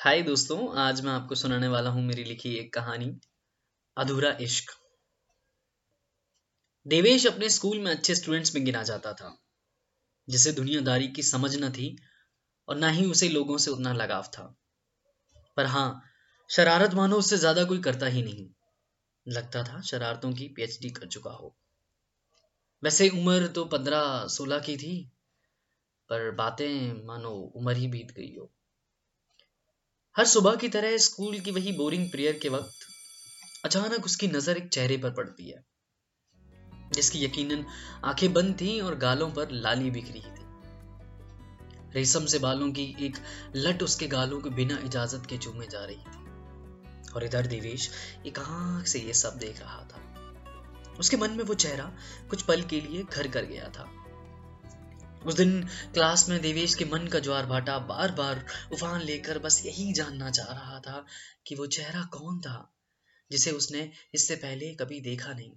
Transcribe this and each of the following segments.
हाय दोस्तों, आज मैं आपको सुनाने वाला हूँ मेरी लिखी एक कहानी, अधूरा इश्क। देवेश अपने स्कूल में अच्छे स्टूडेंट्स में गिना जाता था, जिसे दुनियादारी की समझ न थी और ना ही उसे लोगों से उतना लगाव था। पर हाँ शरारत मानो उससे ज़्यादा कोई करता ही नहीं। लगता था शरारतों की पीएचडी कर चुका हो। वैसे उम्र तो पंद्रह सोलह की थी, पर बातें मानो उम्र ही बीत गई हो। हर सुबह की तरह स्कूल की वही बोरिंग प्रेयर के वक्त अचानक उसकी नज़र एक चेहरे पर पड़ती है, जिसकी यकीनन आँखें बंद थी और गालों पर लाली बिखरी थी। रेशम से बालों की एक लट उसके गालों के बिना इजाज़त के चूमे जा रही थी। और इधर देवेश एक आँख से ये सब देख रहा था। उसके मन में वो चेहरा कुछ पल के लिए घर कर गया था। उस दिन क्लास में देवेश के मन का ज्वार भाटा बार बार उफान लेकर बस यही जानना चाह रहा था कि वो चेहरा कौन था, जिसे उसने इससे पहले कभी देखा नहीं।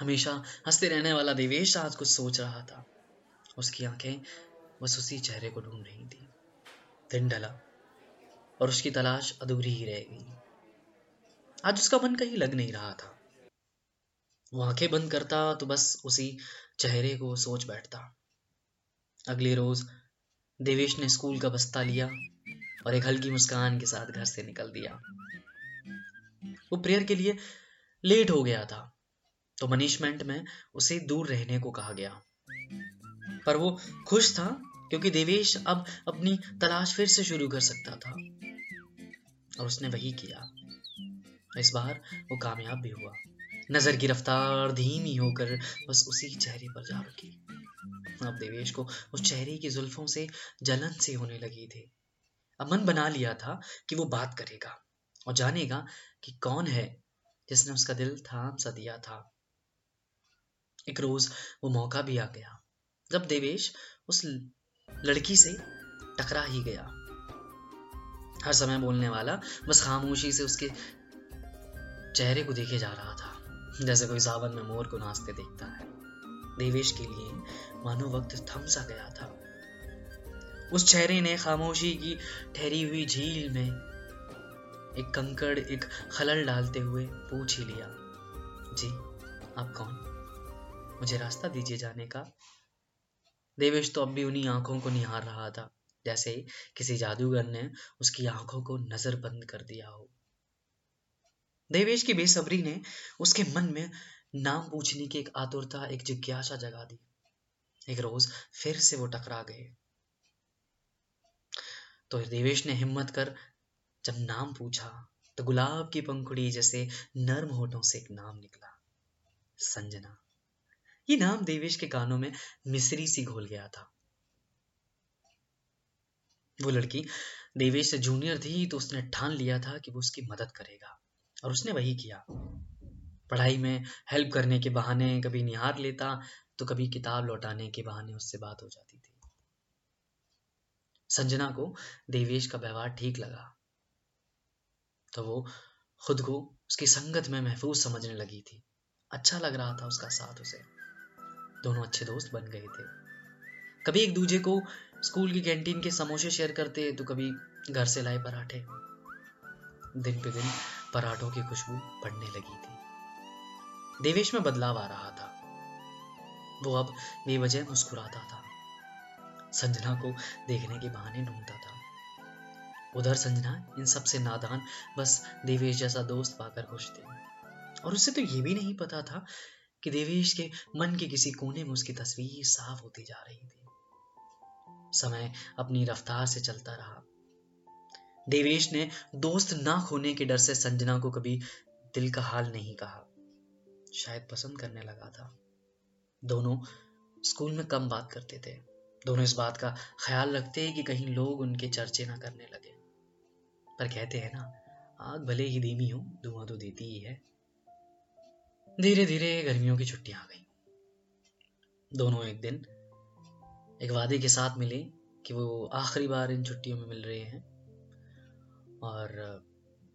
हमेशा हँसते रहने वाला देवेश आज कुछ सोच रहा था। उसकी आँखें बस उसी चेहरे को ढूंढ रही थी। दिन ढला और उसकी तलाश अधूरी ही रह गई। आज उसका मन कहीं लग नहीं रहा था। वो आँखें बंद करता तो बस उसी चेहरे को सोच बैठता। अगले रोज देवेश ने स्कूल का बस्ता लिया और एक हल्की मुस्कान के साथ घर से निकल दिया। वो प्रेयर के लिए लेट हो गया था तो मनीषमेंट में उसे दूर रहने को कहा गया। पर वो खुश था, क्योंकि देवेश अब अपनी तलाश फिर से शुरू कर सकता था। और उसने वही किया। इस बार वो कामयाब भी हुआ। नज़र की रफ्तार धीमी होकर बस उसी चेहरे पर जा रुकी। अब देवेश को उस चेहरे की जुल्फों से जलन से होने लगी थी। अब मन बना लिया था कि वो बात करेगा और जानेगा कि कौन है जिसने उसका दिल थाम सा दिया था। एक रोज वो मौका भी आ गया जब देवेश उस लड़की से टकरा ही गया। हर समय बोलने वाला बस खामोशी से उसके चेहरे को देखे जा रहा था। जैसे कोई सावन में मोर को नाचते देखता है। देवेश के लिए मानो वक्त थम सा गया था। उस चेहरे ने खामोशी की ठहरी हुई झील में एक कंकड़, एक खलल डालते हुए पूछ ही लिया, जी, आप कौन? मुझे रास्ता दीजिए जाने का। देवेश तो अब भी उन्हीं आँखों को निहार रहा था, जैसे किसी जादूगर ने उसकी आँखों को नज़र बंद कर दिया हो। देवेश की बेसब्री ने उसके मन में नाम पूछने की एक आतुरता, एक जिज्ञासा जगा दी। एक रोज फिर से वो टकरा गए। तो देवेश ने हिम्मत कर जब नाम पूछा तो गुलाब की पंखुड़ी जैसे नर्म होठों से एक नाम निकला, संजना। ये नाम देवेश के कानों में मिश्री सी घोल गया था। वो लड़की देवेश से जूनियर थी तो उसने ठान लिया था कि वो उसकी मदद करेगा। और उसने वही किया। पढ़ाई में हेल्प करने के बहाने कभी निहार लेता तो कभी किताब लौटाने के बहाने उससे बात हो जाती थी। संजना को देवेश का व्यवहार ठीक लगा। तो वो खुद को उसकी संगत में महफूज समझने लगी थी। अच्छा लग रहा था उसका साथ उसे। दोनों अच्छे दोस्त बन गए थे। कभी एक दूजे को स्कूल की कैंटीन के समोसे शेयर करते तो कभी घर से लाए पराठे। दिन पे दिन पराठों की खुशबू बढ़ने लगी थी। देवेश में बदलाव आ रहा था। वो अब बेवजह मुस्कुराता था। संजना को देखने के बहाने ढूंढता था। उधर संजना, इन सबसे नादान, बस देवेश जैसा दोस्त पाकर खुश थी। और उसे तो ये भी नहीं पता था कि देवेश के मन के किसी कोने में उसकी तस्वीर साफ़ होती जा रही थी। समय अपनी रफ्तार से चलता रहा। देवेश ने दोस्त ना खोने के डर से संजना को कभी दिल का हाल नहीं कहा। शायद पसंद करने लगा था। दोनों स्कूल में कम बात करते थे। दोनों इस बात का ख्याल रखते कि कहीं लोग उनके चर्चे ना करने लगे। पर कहते हैं ना, आग भले ही धीमी हो, धुआँ तो देती ही है। धीरे धीरे गर्मियों की छुट्टियाँ आ गई। दोनों एक दिन एक वादे के साथ मिले कि वो आखिरी बार इन छुट्टियों में मिल रहे हैं। और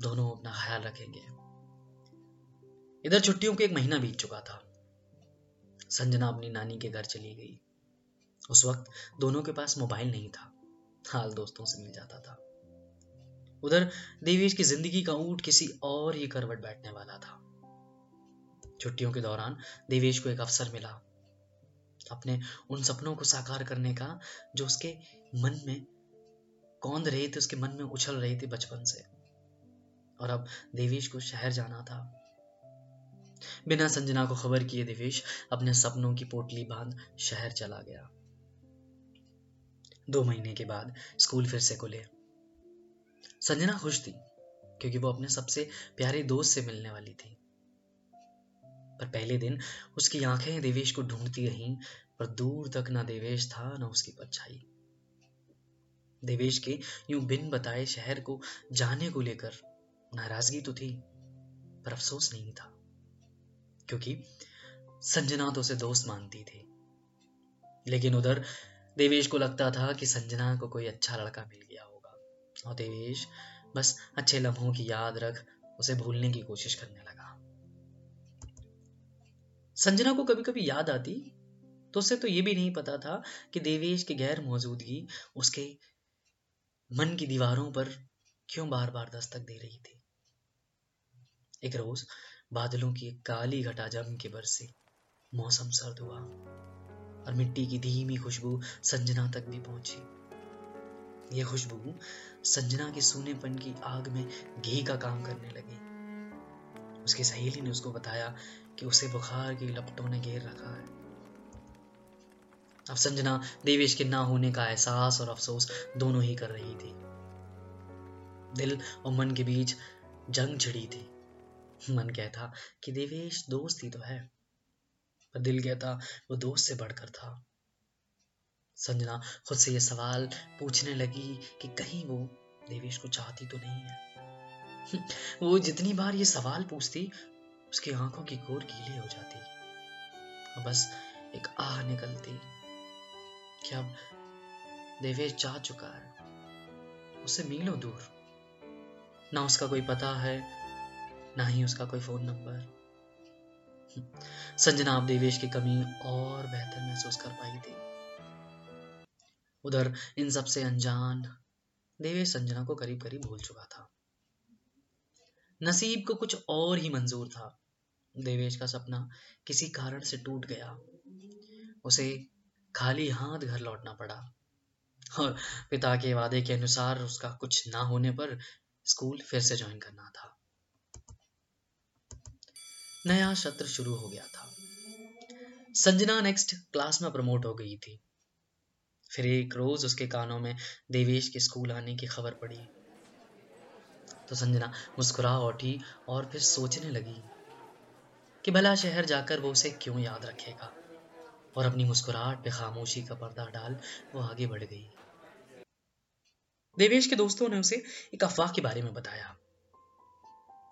दोनों अपना ख्याल रखेंगे। इधर छुट्टियों को एक महीना बीत चुका था। संजना अपनी नानी के घर चली गई। उस वक्त दोनों के पास मोबाइल नहीं था। हाल दोस्तों से मिल जाता था। उधर देवेश की ज़िंदगी का ऊट किसी और ही करवट बैठने वाला था। छुट्टियों के दौरान देवेश को एक अवसर मिला। अपने उन सपनों को साकार करने का जो उसके मन में कौंद रहे थे, उसके मन में उछल रहे थे बचपन से। और अब देवेश को शहर जाना था। बिना संजना को खबर किए देवेश अपने सपनों की पोटली बाँध शहर चला गया। दो महीने के बाद स्कूल फिर से खुले। संजना खुश थी, क्योंकि वो अपने सबसे प्यारे दोस्त से मिलने वाली थी। पर पहले दिन उसकी आँखें देवेश को ढूंढती रहीं, पर दूर तक ना देवेश था, ना उसकी परछाई। देवेश के यूँ बिन बताए शहर को जाने को लेकर नाराज़गी तो थी, पर अफसोस नहीं था, क्योंकि संजना तो उसे दोस्त मानती थी। लेकिन उधर देवेश को लगता था कि संजना को कोई अच्छा लड़का मिल गया होगा, और देवेश बस अच्छे लम्हों की याद रख उसे भूलने की कोशिश करने लगा। संजना को कभी कभी याद आती तो उसे तो ये भी नहीं पता था कि देवेश की गैर मौजूदगी उसके मन की दीवारों पर क्यों बार बार दस्तक दे रही थी? एक रोज बादलों की एक काली घटा जम के बरसी मौसम सर्द हुआ और मिट्टी की धीमी खुशबू संजना तक भी पहुँची। यह खुशबू संजना के सूनेपन की आग में घी का काम करने लगी। उसकी सहेली ने उसको बताया कि उसे बुखार की लपटों ने घेर रखा है। अब संजना, देवेश के ना होने का एहसास और अफसोस दोनों ही कर रही थी। दिल और मन के बीच जंग छिड़ी थी। मन कहता कि देवेश दोस्त ही तो है, पर दिल कहता वो दोस्त से बढ़कर था। संजना खुद से ये सवाल पूछने लगी कि कहीं वो देवेश को चाहती तो नहीं है। वो जितनी बार ये सवाल पूछती, उसकी आँखों की गोर गीली हो जाती। और बस एक आह निकलती। कि अब देवेश जा चुका है। उससे मीलों दूर। ना उसका कोई पता है, ना ही उसका कोई फ़ोन नंबर संजना अब देवेश की कमी और बेहतर महसूस कर पाई थी। उधर इन सबसे अनजान देवेश संजना को करीब करीब भूल चुका था। नसीब को कुछ और ही मंजूर था। देवेश का सपना किसी कारण से टूट गया। उसे खाली हाथ घर लौटना पड़ा। और पिता के वादे के अनुसार उसका कुछ ना होने पर स्कूल फिर से ज्वाइन करना था। नया सत्र शुरू हो गया था। संजना नेक्स्ट क्लास में प्रमोट हो गई थी। फिर एक रोज उसके कानों में देवेश के स्कूल आने की खबर पड़ी। तो संजना मुस्कुरा उठी और फिर सोचने लगी कि भला शहर जाकर वो उसे क्यों याद रखेगा? और अपनी मुस्कुराहट पे खामोशी का पर्दा डाल वो आगे बढ़ गई। देवेश के दोस्तों ने उसे एक अफवाह के बारे में बताया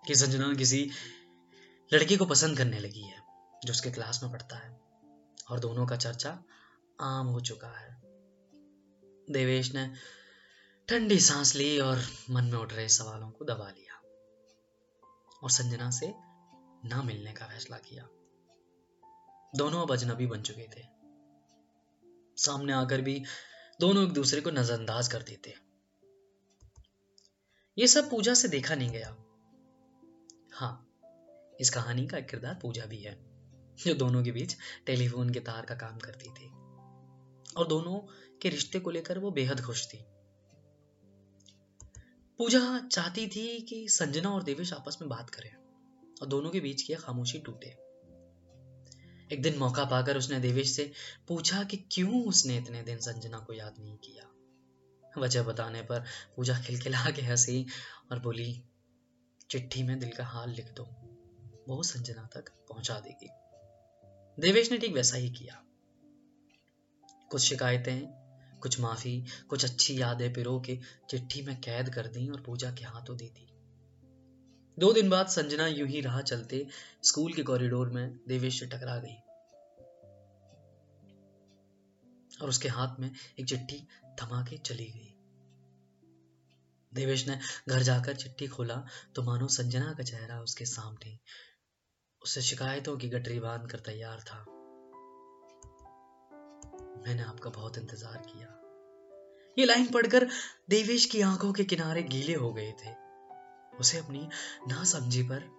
कि संजना किसी लड़की को पसंद करने लगी है, जो उसके क्लास में पढ़ता है, और दोनों का चर्चा आम हो चुका है। देवेश ने ठंडी सांस ली और मन में उठ रहे सवालों को दबा लिया और संजना से ना मिलने का फैसला किया। दोनों अब अजनबी बन चुके थे। सामने आकर भी दोनों एक दूसरे को नजरअंदाज कर देते। ये सब पूजा से देखा नहीं गया। हाँ इस कहानी का एक किरदार पूजा भी है, जो दोनों के बीच टेलीफोन के तार का काम करती थी। और दोनों के रिश्ते को लेकर वो बेहद खुश थी। पूजा चाहती थी कि संजना और देवेश आपस में बात करें, और दोनों के बीच की खामोशी टूटे। एक दिन मौका पाकर उसने देवेश से पूछा कि क्यों उसने इतने दिन संजना को याद नहीं किया? वजह बताने पर पूजा खिलखिला के हँसी और बोली, चिट्ठी में दिल का हाल लिख दो, वो संजना तक पहुँचा देगी। देवेश ने ठीक वैसा ही किया। कुछ शिकायतें, कुछ माफ़ी, कुछ अच्छी यादें पिरो के चिट्ठी में कैद कर दी और पूजा के हाथों दे दी। दो दिन बाद संजना यूँ ही राह चलते स्कूल के कॉरिडोर में देवेश से टकरा गई। और उसके हाथ में एक चिट्ठी थमा के चली गई। देवेश ने घर जाकर चिट्ठी खोला तो मानो संजना का चेहरा उसके सामने उसे शिकायतों की गटरी बाँध कर तैयार था। मैंने आपका बहुत इंतज़ार किया। ये लाइन पढ़कर देवेश की आँखों के किनारे गीले हो गए थे। उसे अपनी ना समझी पर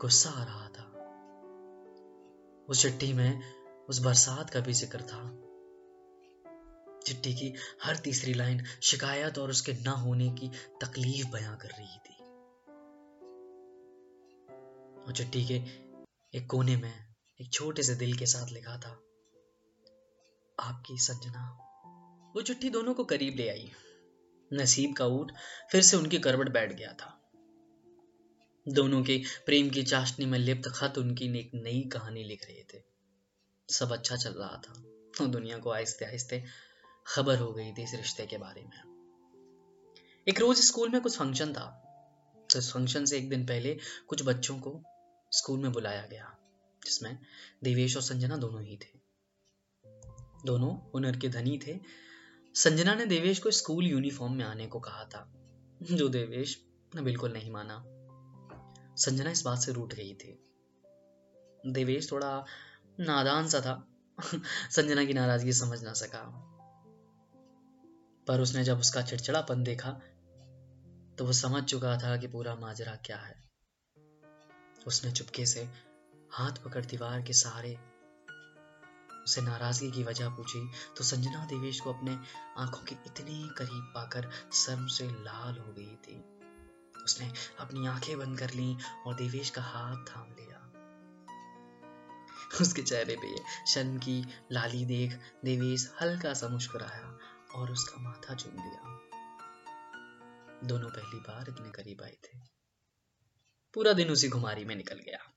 गुस्सा आ रहा था। उस चिट्ठी में उस बरसात का भी ज़िक्र था। चिट्ठी की हर तीसरी लाइन शिकायत और उसके ना होने की तकलीफ़ बयां कर रही थी। और चिट्ठी के एक कोने में एक छोटे से दिल के साथ लिखा था, आपकी संजना वो चिट्ठी दोनों को करीब ले आई। नसीब का ऊट फिर से उनकी करवट बैठ गया था। दोनों के प्रेम की चाशनी में लिप्त खत उनकी एक नई कहानी लिख रहे थे। सब अच्छा चल रहा था तो दुनिया को आहिस्ते आहिस्ते खबर हो गई थी इस रिश्ते के बारे में। एक रोज स्कूल में कुछ फ़ंक्शन था। तो इस फ़ंक्शन से एक दिन पहले कुछ बच्चों को स्कूल में बुलाया गया, जिसमें देवेश और संजना दोनों ही थे। दोनों हुनर के धनी थे। संजना ने देवेश को स्कूल यूनिफॉर्म में आने को कहा था, जो देवेश ने बिल्कुल नहीं माना। संजना इस बात से रूठ गई थी। देवेश थोड़ा नादान सा था। संजना की नाराज़गी समझ ना सका। पर उसने जब उसका चिड़चिड़ापन देखा तो वो समझ चुका था कि पूरा माजरा क्या है। उसने चुपके से हाथ पकड़ दीवार के सहारे उसे नाराज़गी की वजह पूछी तो संजना देवेश को अपने आँखों के इतने करीब पाकर शर्म से लाल हो गई थी। उसने अपनी आँखें बंद कर ली और देवेश का हाथ थाम लिया। उसके चेहरे पे शर्म की लाली देख देवेश हल्का सा मुस्कुराया और उसका माथा चूम लिया। दोनों पहली बार इतने करीब आए थे। पूरा दिन उसी घुमारी में निकल गया।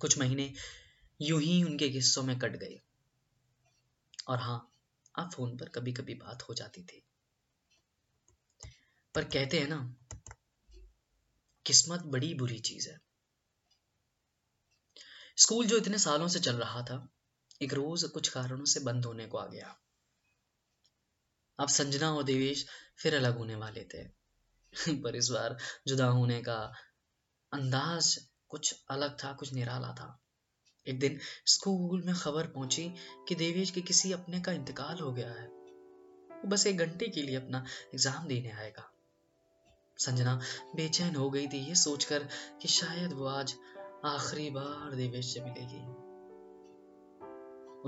कुछ महीने यूँ ही उनके किस्सों में कट गए। और हाँ अब फ़ोन पर कभी कभी बात हो जाती थी। पर कहते हैं ना, किस्मत बड़ी बुरी चीज़ है। स्कूल जो इतने सालों से चल रहा था, एक रोज कुछ कारणों से बंद होने को आ गया। अब संजना और देवेश फिर अलग होने वाले थे। पर इस बार जुदा होने का अंदाज कुछ अलग था, कुछ निराला था। एक दिन स्कूल में खबर पहुँची कि देवेश के किसी अपने का इंतकाल हो गया है। वो बस एक घंटे के लिए अपना एग्ज़ाम देने आएगा। संजना बेचैन हो गई थी, ये सोचकर कि शायद वो आज आखिरी बार देवेश से मिलेगी।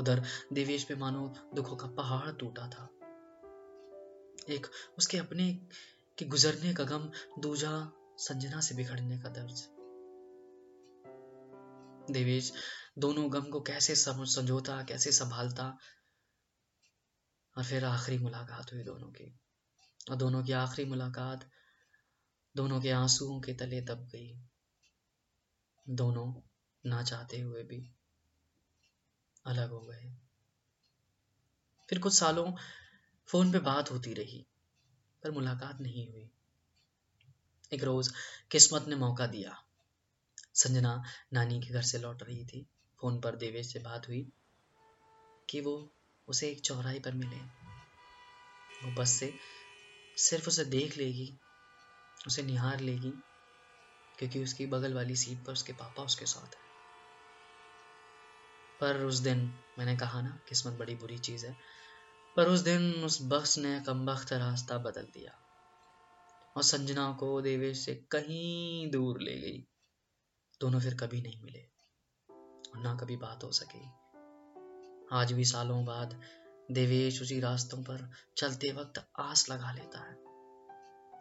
उधर देवेश पे मानो दुखों का पहाड़ टूटा था। एक उसके अपने के गुजरने का गम दूजा संजना से बिखड़ने का दर्द देवेश, दोनों गम को कैसे संजोता कैसे संभालता? और फिर आखिरी मुलाकात हुई दोनों की। और दोनों की आखिरी मुलाकात दोनों के आंसुओं के तले दब गई। दोनों ना चाहते हुए भी अलग हो गए। फिर कुछ सालों फ़ोन पे बात होती रही, पर मुलाकात नहीं हुई। एक रोज किस्मत ने मौका दिया। संजना नानी के घर से लौट रही थी। फ़ोन पर देवेश से बात हुई कि वो उसे एक चौराहे पर मिले। वो बस से सिर्फ़ उसे देख लेगी, उसे निहार लेगी, क्योंकि उसकी बगल वाली सीट पर उसके पापा उसके साथ है। पर उस दिन मैंने कहा ना, किस्मत बड़ी बुरी चीज़ है। पर उस दिन उस बख्श ने कमबख्त रास्ता बदल दिया और संजना को देवेश से कहीं दूर ले गई। दोनों फिर कभी नहीं मिले और ना कभी बात हो सकी। आज भी सालों बाद देवेश उसी रास्तों पर चलते वक्त आस लगा लेता है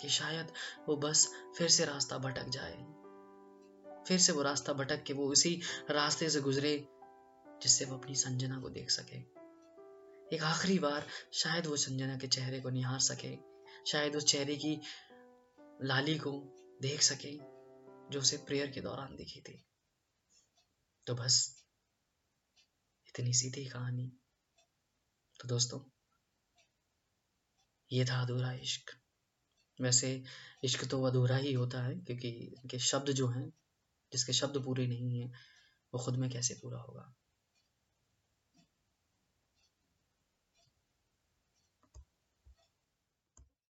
कि शायद वो बस फिर से रास्ता भटक जाए। फिर से वो रास्ता भटक के वो उसी रास्ते से गुजरे जिससे वो अपनी संजना को देख सके। एक आखिरी बार शायद वो संजना के चेहरे को निहार सके, शायद उस चेहरे की लाली को देख सके, जो उसे प्रेयर के दौरान दिखी थी। तो बस, इतनी सीधी कहानी। तो दोस्तों, ये था अधूरा इश्क। वैसे, इश्क तो अधूरा ही होता है, क्योंकि इनके शब्द जो हैं, जिसके शब्द पूरे नहीं हैं, वो खुद में कैसे पूरा होगा?